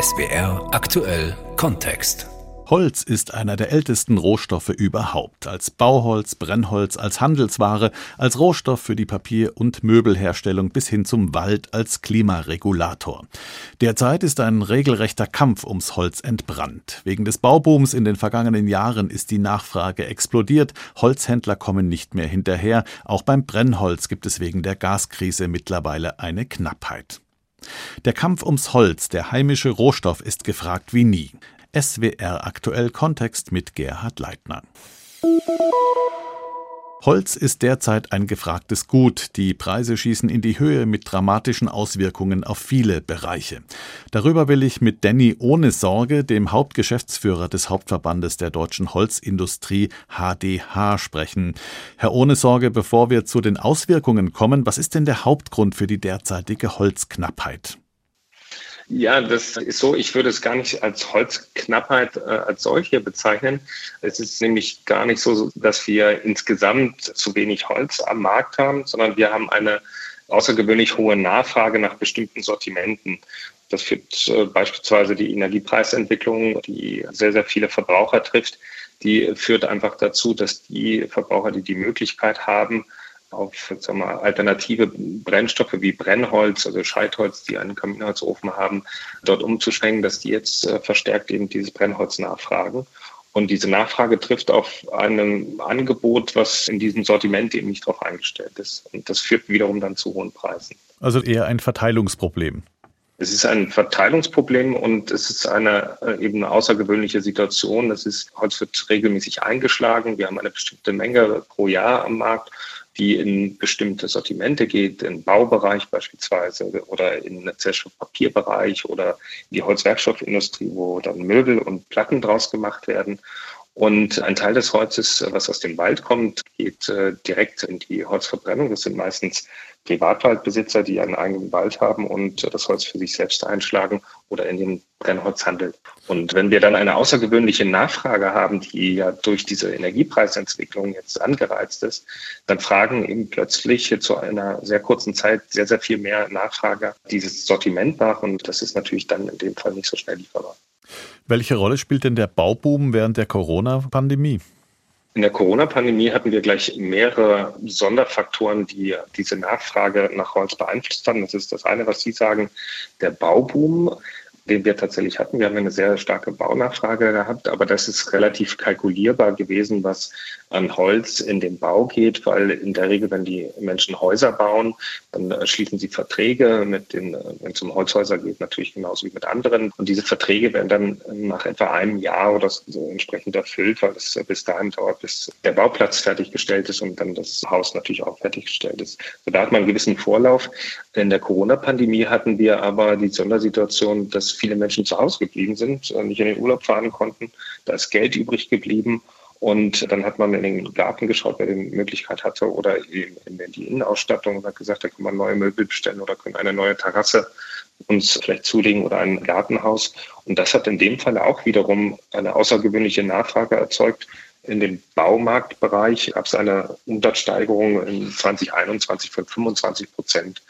SWR aktuell Kontext. Holz ist einer der ältesten Rohstoffe überhaupt. Als Bauholz, Brennholz, als Handelsware, als Rohstoff für die Papier- und Möbelherstellung bis hin zum Wald als Klimaregulator. Derzeit ist ein regelrechter Kampf ums Holz entbrannt. Wegen des Baubooms in den vergangenen Jahren ist die Nachfrage explodiert. Holzhändler kommen nicht mehr hinterher. Auch beim Brennholz gibt es wegen der Gaskrise mittlerweile eine Knappheit. Der Kampf ums Holz, der heimische Rohstoff, ist gefragt wie nie. SWR aktuell Kontext mit Gerhard Leitner. Holz ist derzeit ein gefragtes Gut. Die Preise schießen in die Höhe mit dramatischen Auswirkungen auf viele Bereiche. Darüber will ich mit Danny Ohne Sorge, dem Hauptgeschäftsführer des Hauptverbandes der deutschen Holzindustrie HDH, sprechen. Herr Ohne Sorge, bevor wir zu den Auswirkungen kommen, was ist denn der Hauptgrund für die derzeitige Holzknappheit? Ja, das ist so. Ich würde es gar nicht als Holzknappheit äh, als solche bezeichnen. Es ist nämlich gar nicht so, dass wir insgesamt zu wenig Holz am Markt haben, sondern wir haben eine außergewöhnlich hohe Nachfrage nach bestimmten Sortimenten. Das führt äh, beispielsweise die Energiepreisentwicklung, die sehr, sehr viele Verbraucher trifft. Die führt einfach dazu, dass die Verbraucher, die die Möglichkeit haben, auf sagen wir, alternative Brennstoffe wie Brennholz, also Scheitholz, die einen Kaminholzofen haben, dort umzuschwenken, dass die jetzt äh, verstärkt eben dieses Brennholz nachfragen. Und diese Nachfrage trifft auf ein Angebot, was in diesem Sortiment eben nicht darauf eingestellt ist. Und das führt wiederum dann zu hohen Preisen. Also eher ein Verteilungsproblem. Es ist ein Verteilungsproblem und es ist eine äh, eben eine außergewöhnliche Situation. Das ist, Holz wird regelmäßig eingeschlagen. Wir haben eine bestimmte Menge pro Jahr am Markt die in bestimmte Sortimente geht, im Baubereich beispielsweise oder in den Zerstörpapierbereich oder in die Holzwerkstoffindustrie, wo dann Möbel und Platten draus gemacht werden. Und ein Teil des Holzes, was aus dem Wald kommt, geht äh, direkt in die Holzverbrennung. Das sind meistens Privatwaldbesitzer, die einen eigenen Wald haben und das Holz für sich selbst einschlagen oder in den Brennholzhandel. Und wenn wir dann eine außergewöhnliche Nachfrage haben, die ja durch diese Energiepreisentwicklung jetzt angereizt ist, dann fragen eben plötzlich zu einer sehr kurzen Zeit sehr, sehr viel mehr Nachfrage dieses Sortiment nach. Und das ist natürlich dann in dem Fall nicht so schnell lieferbar. Welche Rolle spielt denn der Bauboom während der Corona-Pandemie? In der Corona-Pandemie hatten wir gleich mehrere Sonderfaktoren, die diese Nachfrage nach Holz beeinflusst haben. Das ist das eine, was Sie sagen, der Bauboom den wir tatsächlich hatten. Wir haben eine sehr starke Baunachfrage gehabt, aber das ist relativ kalkulierbar gewesen, was an Holz in den Bau geht, weil in der Regel, wenn die Menschen Häuser bauen, dann schließen sie Verträge mit den, wenn es um Holzhäuser geht, natürlich genauso wie mit anderen. Und diese Verträge werden dann nach etwa einem Jahr oder so entsprechend erfüllt, weil es bis dahin dauert, bis der Bauplatz fertiggestellt ist und dann das Haus natürlich auch fertiggestellt ist. So, da hat man einen gewissen Vorlauf. In der Corona-Pandemie hatten wir aber die Sondersituation, dass viele Menschen zu Hause geblieben sind, äh, nicht in den Urlaub fahren konnten. Da ist Geld übrig geblieben. Und dann hat man in den Garten geschaut, wer die Möglichkeit hatte, oder in die Innenausstattung und hat gesagt, da kann man neue Möbel bestellen oder können eine neue Terrasse uns vielleicht zulegen oder ein Gartenhaus. Und das hat in dem Fall auch wiederum eine außergewöhnliche Nachfrage erzeugt. In dem Baumarktbereich gab es eine Umsatzsteigerung in 2021 von 25 Prozent.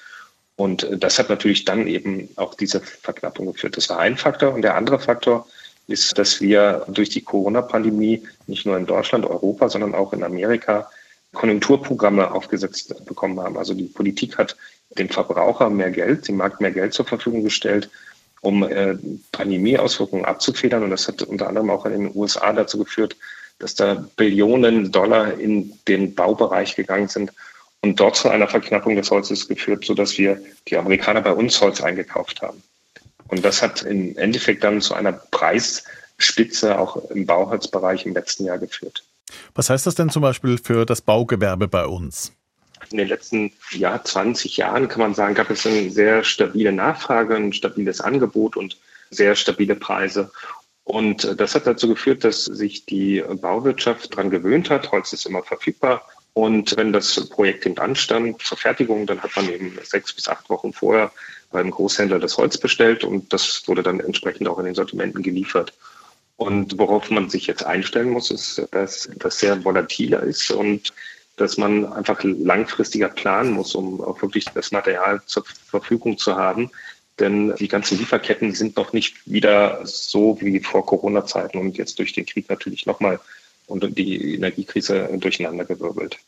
Und äh, das hat natürlich dann eben auch diese Verknappung geführt. Das war ein Faktor. Und der andere Faktor ist, dass wir durch die Corona-Pandemie nicht nur in Deutschland, Europa, sondern auch in Amerika Konjunkturprogramme aufgesetzt bekommen haben. Also die Politik hat dem Verbraucher mehr Geld, dem Markt mehr Geld zur Verfügung gestellt, um äh, Pandemieauswirkungen abzufedern. Und das hat unter anderem auch in den USA dazu geführt, dass da Billionen Dollar in den Baubereich gegangen sind und dort zu einer Verknappung des Holzes geführt, sodass wir die Amerikaner bei uns Holz eingekauft haben. Und das hat im Endeffekt dann zu einer Preisspitze auch im Bauholzbereich im letzten Jahr geführt. Was heißt das denn zum Beispiel für das Baugewerbe bei uns? In den letzten ja, 20 Jahren kann man sagen, gab es eine sehr stabile Nachfrage, ein stabiles Angebot und sehr stabile Preise. Und das hat dazu geführt, dass sich die Bauwirtschaft daran gewöhnt hat. Holz ist immer verfügbar. Und wenn das Projekt eben anstand zur Fertigung, dann hat man eben sechs bis acht Wochen vorher beim Großhändler das Holz bestellt und das wurde dann entsprechend auch in den Sortimenten geliefert. Und worauf man sich jetzt einstellen muss, ist, dass das sehr volatiler ist und dass man einfach langfristiger planen muss, um auch wirklich das Material zur Verfügung zu haben. denn die ganzen Lieferketten sind noch nicht wieder so wie vor Corona-Zeiten und jetzt durch den Krieg natürlich nochmal und die Energiekrise durcheinandergewirbelt.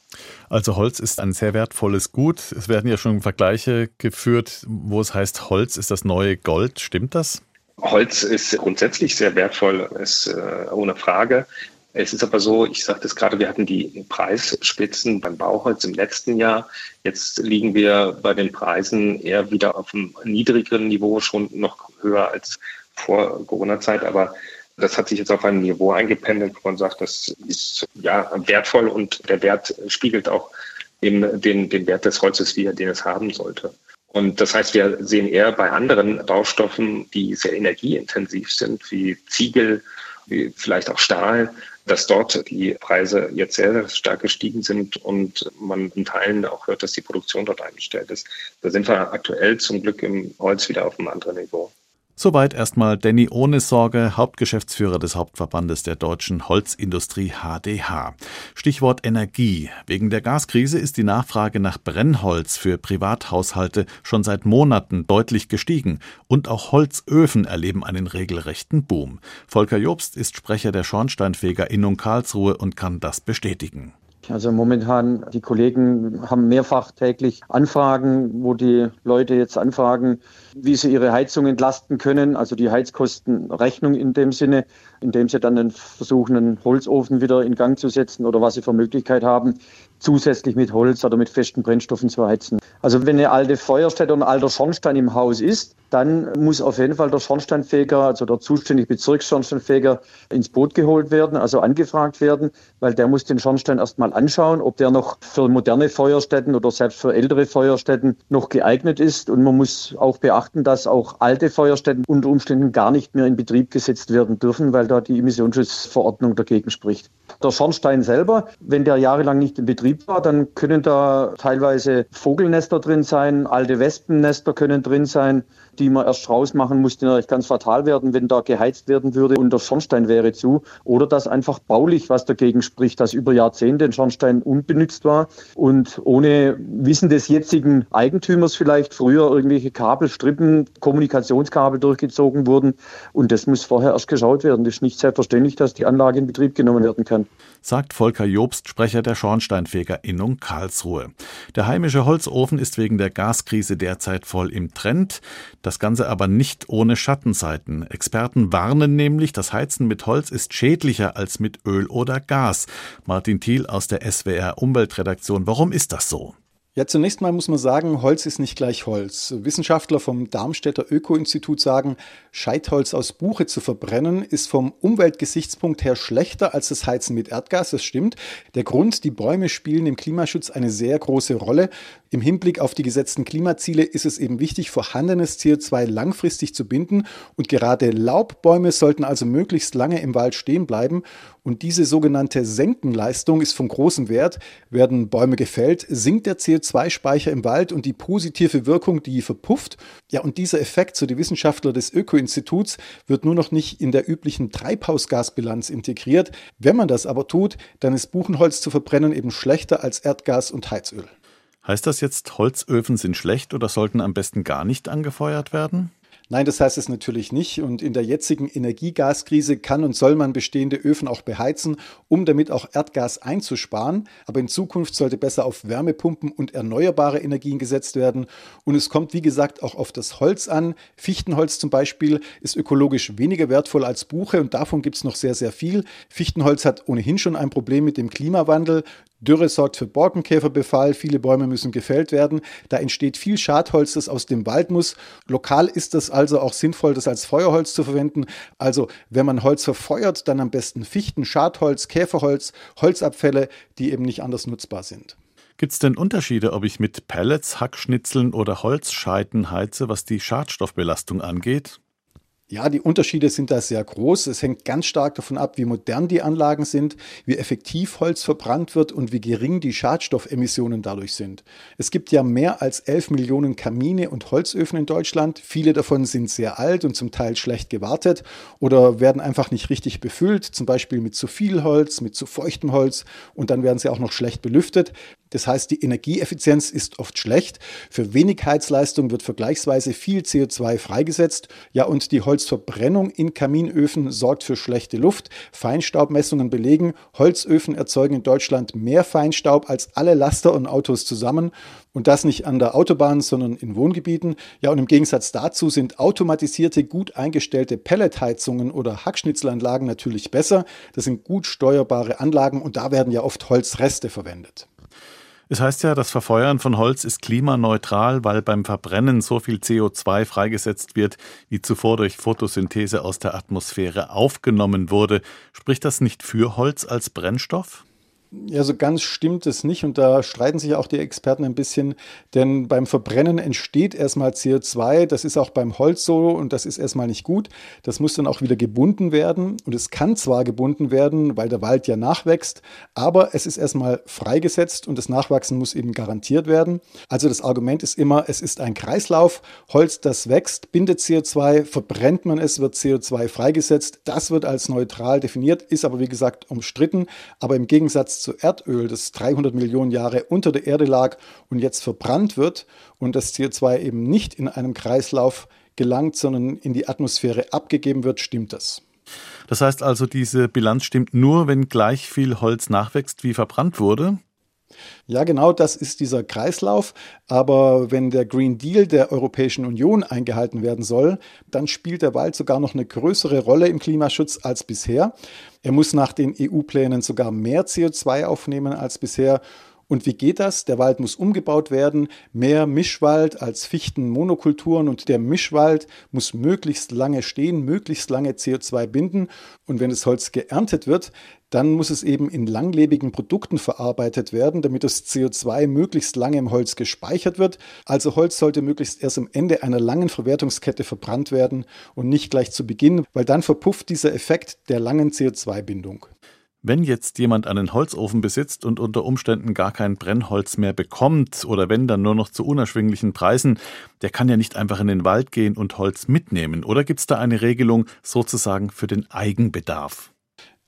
Also Holz ist ein sehr wertvolles Gut. Es werden ja schon Vergleiche geführt, wo es heißt, Holz ist das neue Gold. Stimmt das? Holz ist grundsätzlich sehr wertvoll, ist äh, ohne Frage. Es ist aber so, ich sagte es gerade, wir hatten die Preisspitzen beim Bauholz im letzten Jahr. Jetzt liegen wir bei den Preisen eher wieder auf einem niedrigeren Niveau, schon noch höher als vor Corona-Zeit. Aber das hat sich jetzt auf ein Niveau eingependelt, wo man sagt, das ist ja wertvoll und der Wert spiegelt auch eben den, den Wert des Holzes wieder, den es haben sollte. Und das heißt, wir sehen eher bei anderen Baustoffen, die sehr energieintensiv sind, wie Ziegel, wie vielleicht auch Stahl, dass dort die Preise jetzt sehr stark gestiegen sind und man in Teilen auch hört, dass die Produktion dort eingestellt ist. Da sind wir aktuell zum Glück im Holz wieder auf einem anderen Niveau. Soweit erstmal Danny ohne Sorge, Hauptgeschäftsführer des Hauptverbandes der deutschen Holzindustrie HDH. Stichwort Energie. Wegen der Gaskrise ist die Nachfrage nach Brennholz für Privathaushalte schon seit Monaten deutlich gestiegen und auch Holzöfen erleben einen regelrechten Boom. Volker Jobst ist Sprecher der Schornsteinfegerinnung Karlsruhe und kann das bestätigen. Also momentan, die Kollegen haben mehrfach täglich Anfragen, wo die Leute jetzt anfragen, wie sie ihre Heizung entlasten können, also die Heizkostenrechnung in dem Sinne, indem sie dann versuchen, einen Holzofen wieder in Gang zu setzen oder was sie für Möglichkeit haben, zusätzlich mit Holz oder mit festen Brennstoffen zu heizen. Also wenn eine alte Feuerstätte oder ein alter Schornstein im Haus ist, dann muss auf jeden Fall der Schornsteinfeger, also der zuständige Bezirksschornsteinfeger, ins Boot geholt werden, also angefragt werden, weil der muss den Schornstein erstmal anschauen, ob der noch für moderne Feuerstätten oder selbst für ältere Feuerstätten noch geeignet ist. Und man muss auch beachten, dass auch alte Feuerstätten unter Umständen gar nicht mehr in Betrieb gesetzt werden dürfen, weil da die Emissionsschutzverordnung dagegen spricht. Der Schornstein selber, wenn der jahrelang nicht in Betrieb war, dann können da teilweise Vogelnester drin sein, alte Wespennester können drin sein, die man erst rausmachen muss, die natürlich ganz fatal werden, wenn da geheizt werden würde und der Schornstein wäre zu. Oder dass einfach baulich was dagegen spricht, dass über Jahrzehnte ein Schornstein unbenutzt war und ohne Wissen des jetzigen Eigentümers vielleicht früher irgendwelche Kabelstrippen, Kommunikationskabel durchgezogen wurden. Und das muss vorher erst geschaut werden. Das ist nicht selbstverständlich, dass die Anlage in Betrieb genommen werden kann sagt Volker Jobst, Sprecher der Schornsteinfegerinnung Karlsruhe. Der heimische Holzofen ist wegen der Gaskrise derzeit voll im Trend, das Ganze aber nicht ohne Schattenseiten. Experten warnen nämlich, das Heizen mit Holz ist schädlicher als mit Öl oder Gas. Martin Thiel aus der SWR Umweltredaktion. Warum ist das so? Ja, zunächst mal muss man sagen, Holz ist nicht gleich Holz. Wissenschaftler vom Darmstädter Öko-Institut sagen, Scheitholz aus Buche zu verbrennen ist vom Umweltgesichtspunkt her schlechter als das Heizen mit Erdgas. Das stimmt. Der Grund, die Bäume spielen im Klimaschutz eine sehr große Rolle. Im Hinblick auf die gesetzten Klimaziele ist es eben wichtig, vorhandenes CO2 langfristig zu binden. Und gerade Laubbäume sollten also möglichst lange im Wald stehen bleiben. Und diese sogenannte Senkenleistung ist von großem Wert. Werden Bäume gefällt, sinkt der CO2-Speicher im Wald und die positive Wirkung, die verpufft. Ja, und dieser Effekt, so die Wissenschaftler des Öko-Instituts, wird nur noch nicht in der üblichen Treibhausgasbilanz integriert. Wenn man das aber tut, dann ist Buchenholz zu verbrennen eben schlechter als Erdgas und Heizöl. Heißt das jetzt, Holzöfen sind schlecht oder sollten am besten gar nicht angefeuert werden? Nein, das heißt es natürlich nicht. Und in der jetzigen Energiegaskrise kann und soll man bestehende Öfen auch beheizen, um damit auch Erdgas einzusparen. Aber in Zukunft sollte besser auf Wärmepumpen und erneuerbare Energien gesetzt werden. Und es kommt, wie gesagt, auch auf das Holz an. Fichtenholz zum Beispiel ist ökologisch weniger wertvoll als Buche und davon gibt es noch sehr, sehr viel. Fichtenholz hat ohnehin schon ein Problem mit dem Klimawandel. Dürre sorgt für Borkenkäferbefall, viele Bäume müssen gefällt werden. Da entsteht viel Schadholz, das aus dem Wald muss. Lokal ist es also auch sinnvoll, das als Feuerholz zu verwenden. Also wenn man Holz verfeuert, dann am besten Fichten, Schadholz, Käferholz, Holzabfälle, die eben nicht anders nutzbar sind. Gibt es denn Unterschiede, ob ich mit Pellets, Hackschnitzeln oder Holzscheiten heize, was die Schadstoffbelastung angeht? Ja, die Unterschiede sind da sehr groß. Es hängt ganz stark davon ab, wie modern die Anlagen sind, wie effektiv Holz verbrannt wird und wie gering die Schadstoffemissionen dadurch sind. Es gibt ja mehr als 11 Millionen Kamine und Holzöfen in Deutschland. Viele davon sind sehr alt und zum Teil schlecht gewartet oder werden einfach nicht richtig befüllt, zum Beispiel mit zu viel Holz, mit zu feuchtem Holz und dann werden sie auch noch schlecht belüftet. Das heißt, die Energieeffizienz ist oft schlecht. Für wenig Heizleistung wird vergleichsweise viel CO2 freigesetzt. Ja, und die Holzverbrennung in Kaminöfen sorgt für schlechte Luft. Feinstaubmessungen belegen, Holzöfen erzeugen in Deutschland mehr Feinstaub als alle Laster und Autos zusammen. Und das nicht an der Autobahn, sondern in Wohngebieten. Ja, und im Gegensatz dazu sind automatisierte, gut eingestellte Pelletheizungen oder Hackschnitzelanlagen natürlich besser. Das sind gut steuerbare Anlagen und da werden ja oft Holzreste verwendet. Es heißt ja, das Verfeuern von Holz ist klimaneutral, weil beim Verbrennen so viel CO2 freigesetzt wird, wie zuvor durch Photosynthese aus der Atmosphäre aufgenommen wurde. Spricht das nicht für Holz als Brennstoff? Ja, so ganz stimmt es nicht und da streiten sich auch die Experten ein bisschen, denn beim Verbrennen entsteht erstmal CO2, das ist auch beim Holz so und das ist erstmal nicht gut. Das muss dann auch wieder gebunden werden und es kann zwar gebunden werden, weil der Wald ja nachwächst, aber es ist erstmal freigesetzt und das Nachwachsen muss eben garantiert werden. Also das Argument ist immer, es ist ein Kreislauf, Holz, das wächst, bindet CO2, verbrennt man es, wird CO2 freigesetzt. Das wird als neutral definiert, ist aber wie gesagt umstritten, aber im Gegensatz zu Erdöl, das 300 Millionen Jahre unter der Erde lag und jetzt verbrannt wird und das CO2 eben nicht in einem Kreislauf gelangt, sondern in die Atmosphäre abgegeben wird, stimmt das. Das heißt also, diese Bilanz stimmt nur, wenn gleich viel Holz nachwächst, wie verbrannt wurde? Ja, genau, das ist dieser Kreislauf. Aber wenn der Green Deal der Europäischen Union eingehalten werden soll, dann spielt der Wald sogar noch eine größere Rolle im Klimaschutz als bisher. Er muss nach den EU-Plänen sogar mehr CO2 aufnehmen als bisher. Und wie geht das? Der Wald muss umgebaut werden, mehr Mischwald als Fichtenmonokulturen und der Mischwald muss möglichst lange stehen, möglichst lange CO2 binden. Und wenn das Holz geerntet wird, dann muss es eben in langlebigen Produkten verarbeitet werden, damit das CO2 möglichst lange im Holz gespeichert wird. Also Holz sollte möglichst erst am Ende einer langen Verwertungskette verbrannt werden und nicht gleich zu Beginn, weil dann verpufft dieser Effekt der langen CO2-Bindung. Wenn jetzt jemand einen Holzofen besitzt und unter Umständen gar kein Brennholz mehr bekommt oder wenn dann nur noch zu unerschwinglichen Preisen, der kann ja nicht einfach in den Wald gehen und Holz mitnehmen. Oder gibt es da eine Regelung sozusagen für den Eigenbedarf?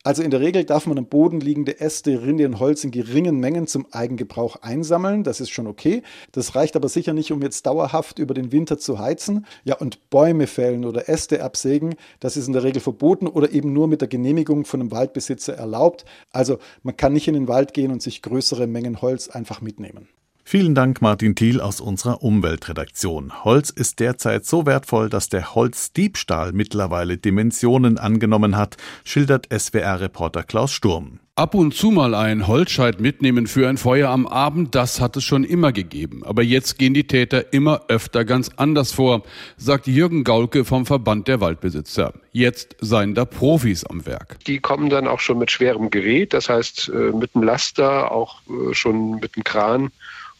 Also in der Regel darf man am Boden liegende Äste, Rinde und Holz in geringen Mengen zum Eigengebrauch einsammeln. Das ist schon okay. Das reicht aber sicher nicht, um jetzt dauerhaft über den Winter zu heizen. Ja, und Bäume fällen oder Äste absägen, das ist in der Regel verboten oder eben nur mit der Genehmigung von einem Waldbesitzer erlaubt. Also man kann nicht in den Wald gehen und sich größere Mengen Holz einfach mitnehmen. Vielen Dank, Martin Thiel aus unserer Umweltredaktion. Holz ist derzeit so wertvoll, dass der Holzdiebstahl mittlerweile Dimensionen angenommen hat, schildert SWR-Reporter Klaus Sturm. Ab und zu mal ein Holzscheit mitnehmen für ein Feuer am Abend, das hat es schon immer gegeben. Aber jetzt gehen die Täter immer öfter ganz anders vor, sagt Jürgen Gaulke vom Verband der Waldbesitzer. Jetzt seien da Profis am Werk. Die kommen dann auch schon mit schwerem Gerät, das heißt äh, mit einem Laster, auch äh, schon mit einem Kran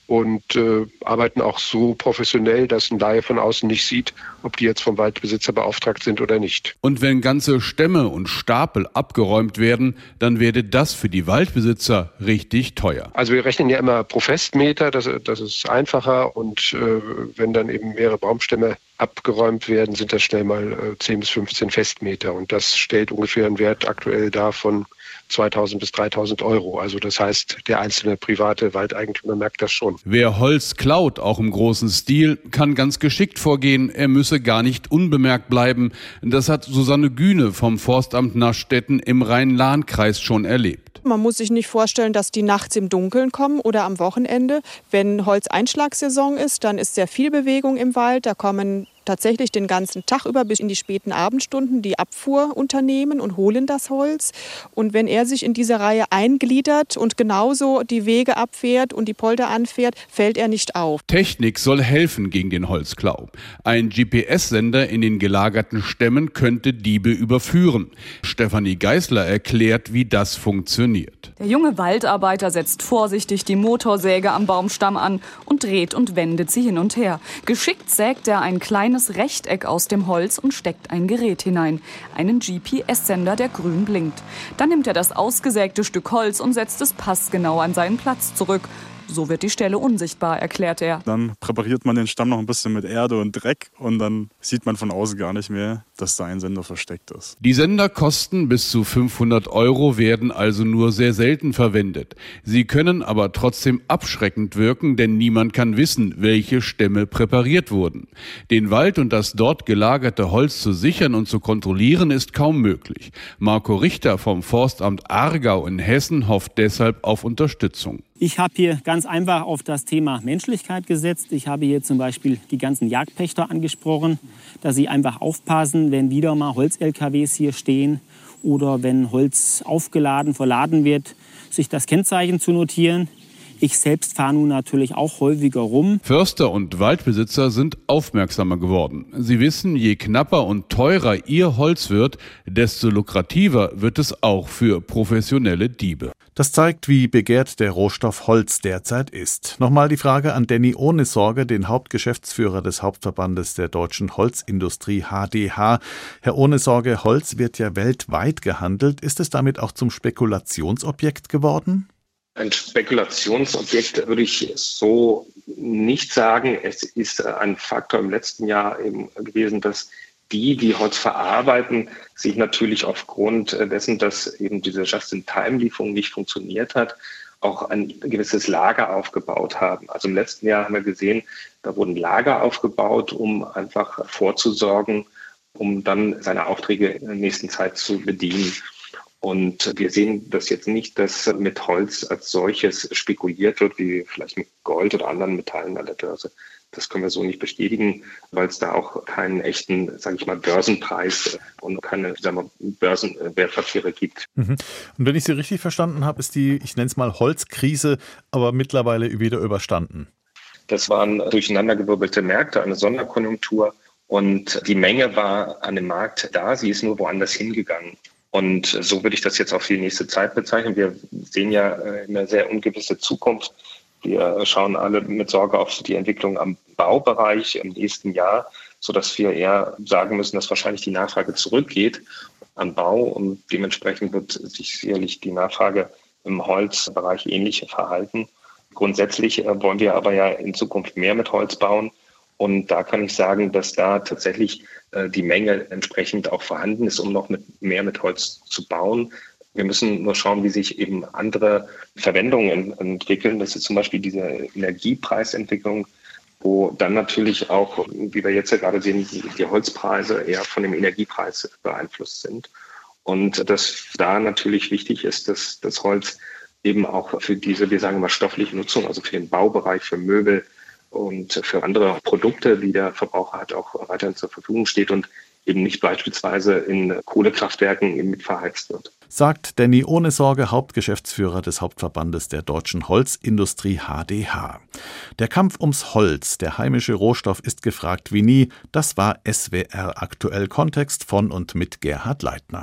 und äh, arbeiten auch so professionell, dass ein Laie von außen nicht sieht, ob die jetzt vom Waldbesitzer beauftragt sind oder nicht. Und wenn ganze Stämme und Stapel abgeräumt werden, dann werde das für die Waldbesitzer richtig teuer. Also wir rechnen ja immer pro Festmeter, das, das ist einfacher und äh, wenn dann eben mehrere Baumstämme abgeräumt werden, sind das schnell mal äh, 10 bis 15 Festmeter und das stellt ungefähr einen Wert aktuell dar von 2000 bis 3000 Euro. Also das heißt, der einzelne private Waldeigentümer merkt das schon. Wer Holz klaut, auch im großen Stil, kann ganz geschickt vorgehen. Er müsse gar nicht unbemerkt bleiben. Das hat Susanne Gühne vom Forstamt Naschstetten im Rhein-Lahn-Kreis schon erlebt. Man muss sich nicht vorstellen, dass die nachts im Dunkeln kommen oder am Wochenende. Wenn Holzeinschlagssaison ist, dann ist sehr viel Bewegung im Wald. Da kommen tatsächlich den ganzen Tag über bis in die späten Abendstunden die Abfuhrunternehmen und holen das Holz. Und wenn er sich in diese Reihe eingliedert und genauso die Wege abfährt und die Polder anfährt, fällt er nicht auf. Technik soll helfen gegen den Holzklau. Ein GPS-Sender in den gelagerten Stämmen könnte Diebe überführen. Stefanie Geißler erklärt, wie das funktioniert. Der junge Waldarbeiter setzt vorsichtig die Motorsäge am Baumstamm an und dreht und wendet sie hin und her. Geschickt sägt er ein kleines kleines Rechteck aus dem Holz und steckt ein Gerät hinein. Einen GPS-Sender, der grün blinkt. Dann nimmt er das ausgesägte Stück Holz und setzt es passgenau an seinen Platz zurück. So wird die Stelle unsichtbar, erklärt er. Dann präpariert man den Stamm noch ein bisschen mit Erde und Dreck und dann sieht man von außen gar nicht mehr, dass da ein Sender versteckt ist. Die Senderkosten bis zu 500 Euro werden also nur sehr selten verwendet. Sie können aber trotzdem abschreckend wirken, denn niemand kann wissen, welche Stämme präpariert wurden. Den Wald und das dort gelagerte Holz zu sichern und zu kontrollieren ist kaum möglich. Marco Richter vom Forstamt Aargau in Hessen hofft deshalb auf Unterstützung. Ich habe hier ganz einfach auf das Thema Menschlichkeit gesetzt. Ich habe hier zum Beispiel die ganzen Jagdpächter angesprochen, dass sie einfach aufpassen, wenn wieder mal Holz-LKWs hier stehen oder wenn Holz aufgeladen, verladen wird, sich das Kennzeichen zu notieren. Ich selbst fahre nun natürlich auch häufiger rum. Förster und Waldbesitzer sind aufmerksamer geworden. Sie wissen, je knapper und teurer ihr Holz wird, desto lukrativer wird es auch für professionelle Diebe. Das zeigt, wie begehrt der Rohstoff Holz derzeit ist. Nochmal die Frage an Danny Ohne Sorge, den Hauptgeschäftsführer des Hauptverbandes der deutschen Holzindustrie HDH. Herr Ohne Sorge, Holz wird ja weltweit gehandelt. Ist es damit auch zum Spekulationsobjekt geworden? Ein Spekulationsobjekt würde ich so nicht sagen. Es ist ein Faktor im letzten Jahr eben gewesen, dass die, die Holz verarbeiten, sich natürlich aufgrund dessen, dass eben diese Just-in-Time-Lieferung nicht funktioniert hat, auch ein gewisses Lager aufgebaut haben. Also im letzten Jahr haben wir gesehen, da wurden Lager aufgebaut, um einfach vorzusorgen, um dann seine Aufträge in der nächsten Zeit zu bedienen. Und wir sehen das jetzt nicht, dass mit Holz als solches spekuliert wird, wie vielleicht mit Gold oder anderen Metallen an der Börse. Das können wir so nicht bestätigen, weil es da auch keinen echten, sage ich mal, Börsenpreis und keine sagen wir, Börsenwertpapiere gibt. Mhm. Und wenn ich Sie richtig verstanden habe, ist die, ich nenne es mal Holzkrise, aber mittlerweile wieder überstanden. Das waren durcheinandergewirbelte Märkte, eine Sonderkonjunktur. Und die Menge war an dem Markt da, sie ist nur woanders hingegangen. Und so würde ich das jetzt auch für die nächste Zeit bezeichnen. Wir sehen ja äh, eine sehr ungewisse Zukunft. Wir schauen alle mit Sorge auf die Entwicklung am Baubereich im nächsten Jahr, sodass wir eher sagen müssen, dass wahrscheinlich die Nachfrage zurückgeht am Bau und dementsprechend wird sich sicherlich die Nachfrage im Holzbereich ähnlich verhalten. Grundsätzlich äh, wollen wir aber ja in Zukunft mehr mit Holz bauen. Und da kann ich sagen, dass da tatsächlich äh, die Menge entsprechend auch vorhanden ist, um noch mit, mehr mit Holz zu bauen. Wir müssen nur schauen, wie sich eben andere Verwendungen entwickeln. Das ist zum Beispiel diese Energiepreisentwicklung, wo dann natürlich auch, wie wir jetzt ja gerade sehen, die Holzpreise eher von dem Energiepreis beeinflusst sind. Und dass da natürlich wichtig ist, dass das Holz eben auch für diese, wir sagen mal, stoffliche Nutzung, also für den Baubereich, für Möbel, und für andere Produkte, die der Verbraucher hat, auch weiterhin zur Verfügung steht und eben nicht beispielsweise in Kohlekraftwerken eben mit verheizt wird. Sagt Danny ohne Sorge, Hauptgeschäftsführer des Hauptverbandes der deutschen Holzindustrie HDH. Der Kampf ums Holz, der heimische Rohstoff, ist gefragt wie nie. Das war SWR aktuell Kontext von und mit Gerhard Leitner.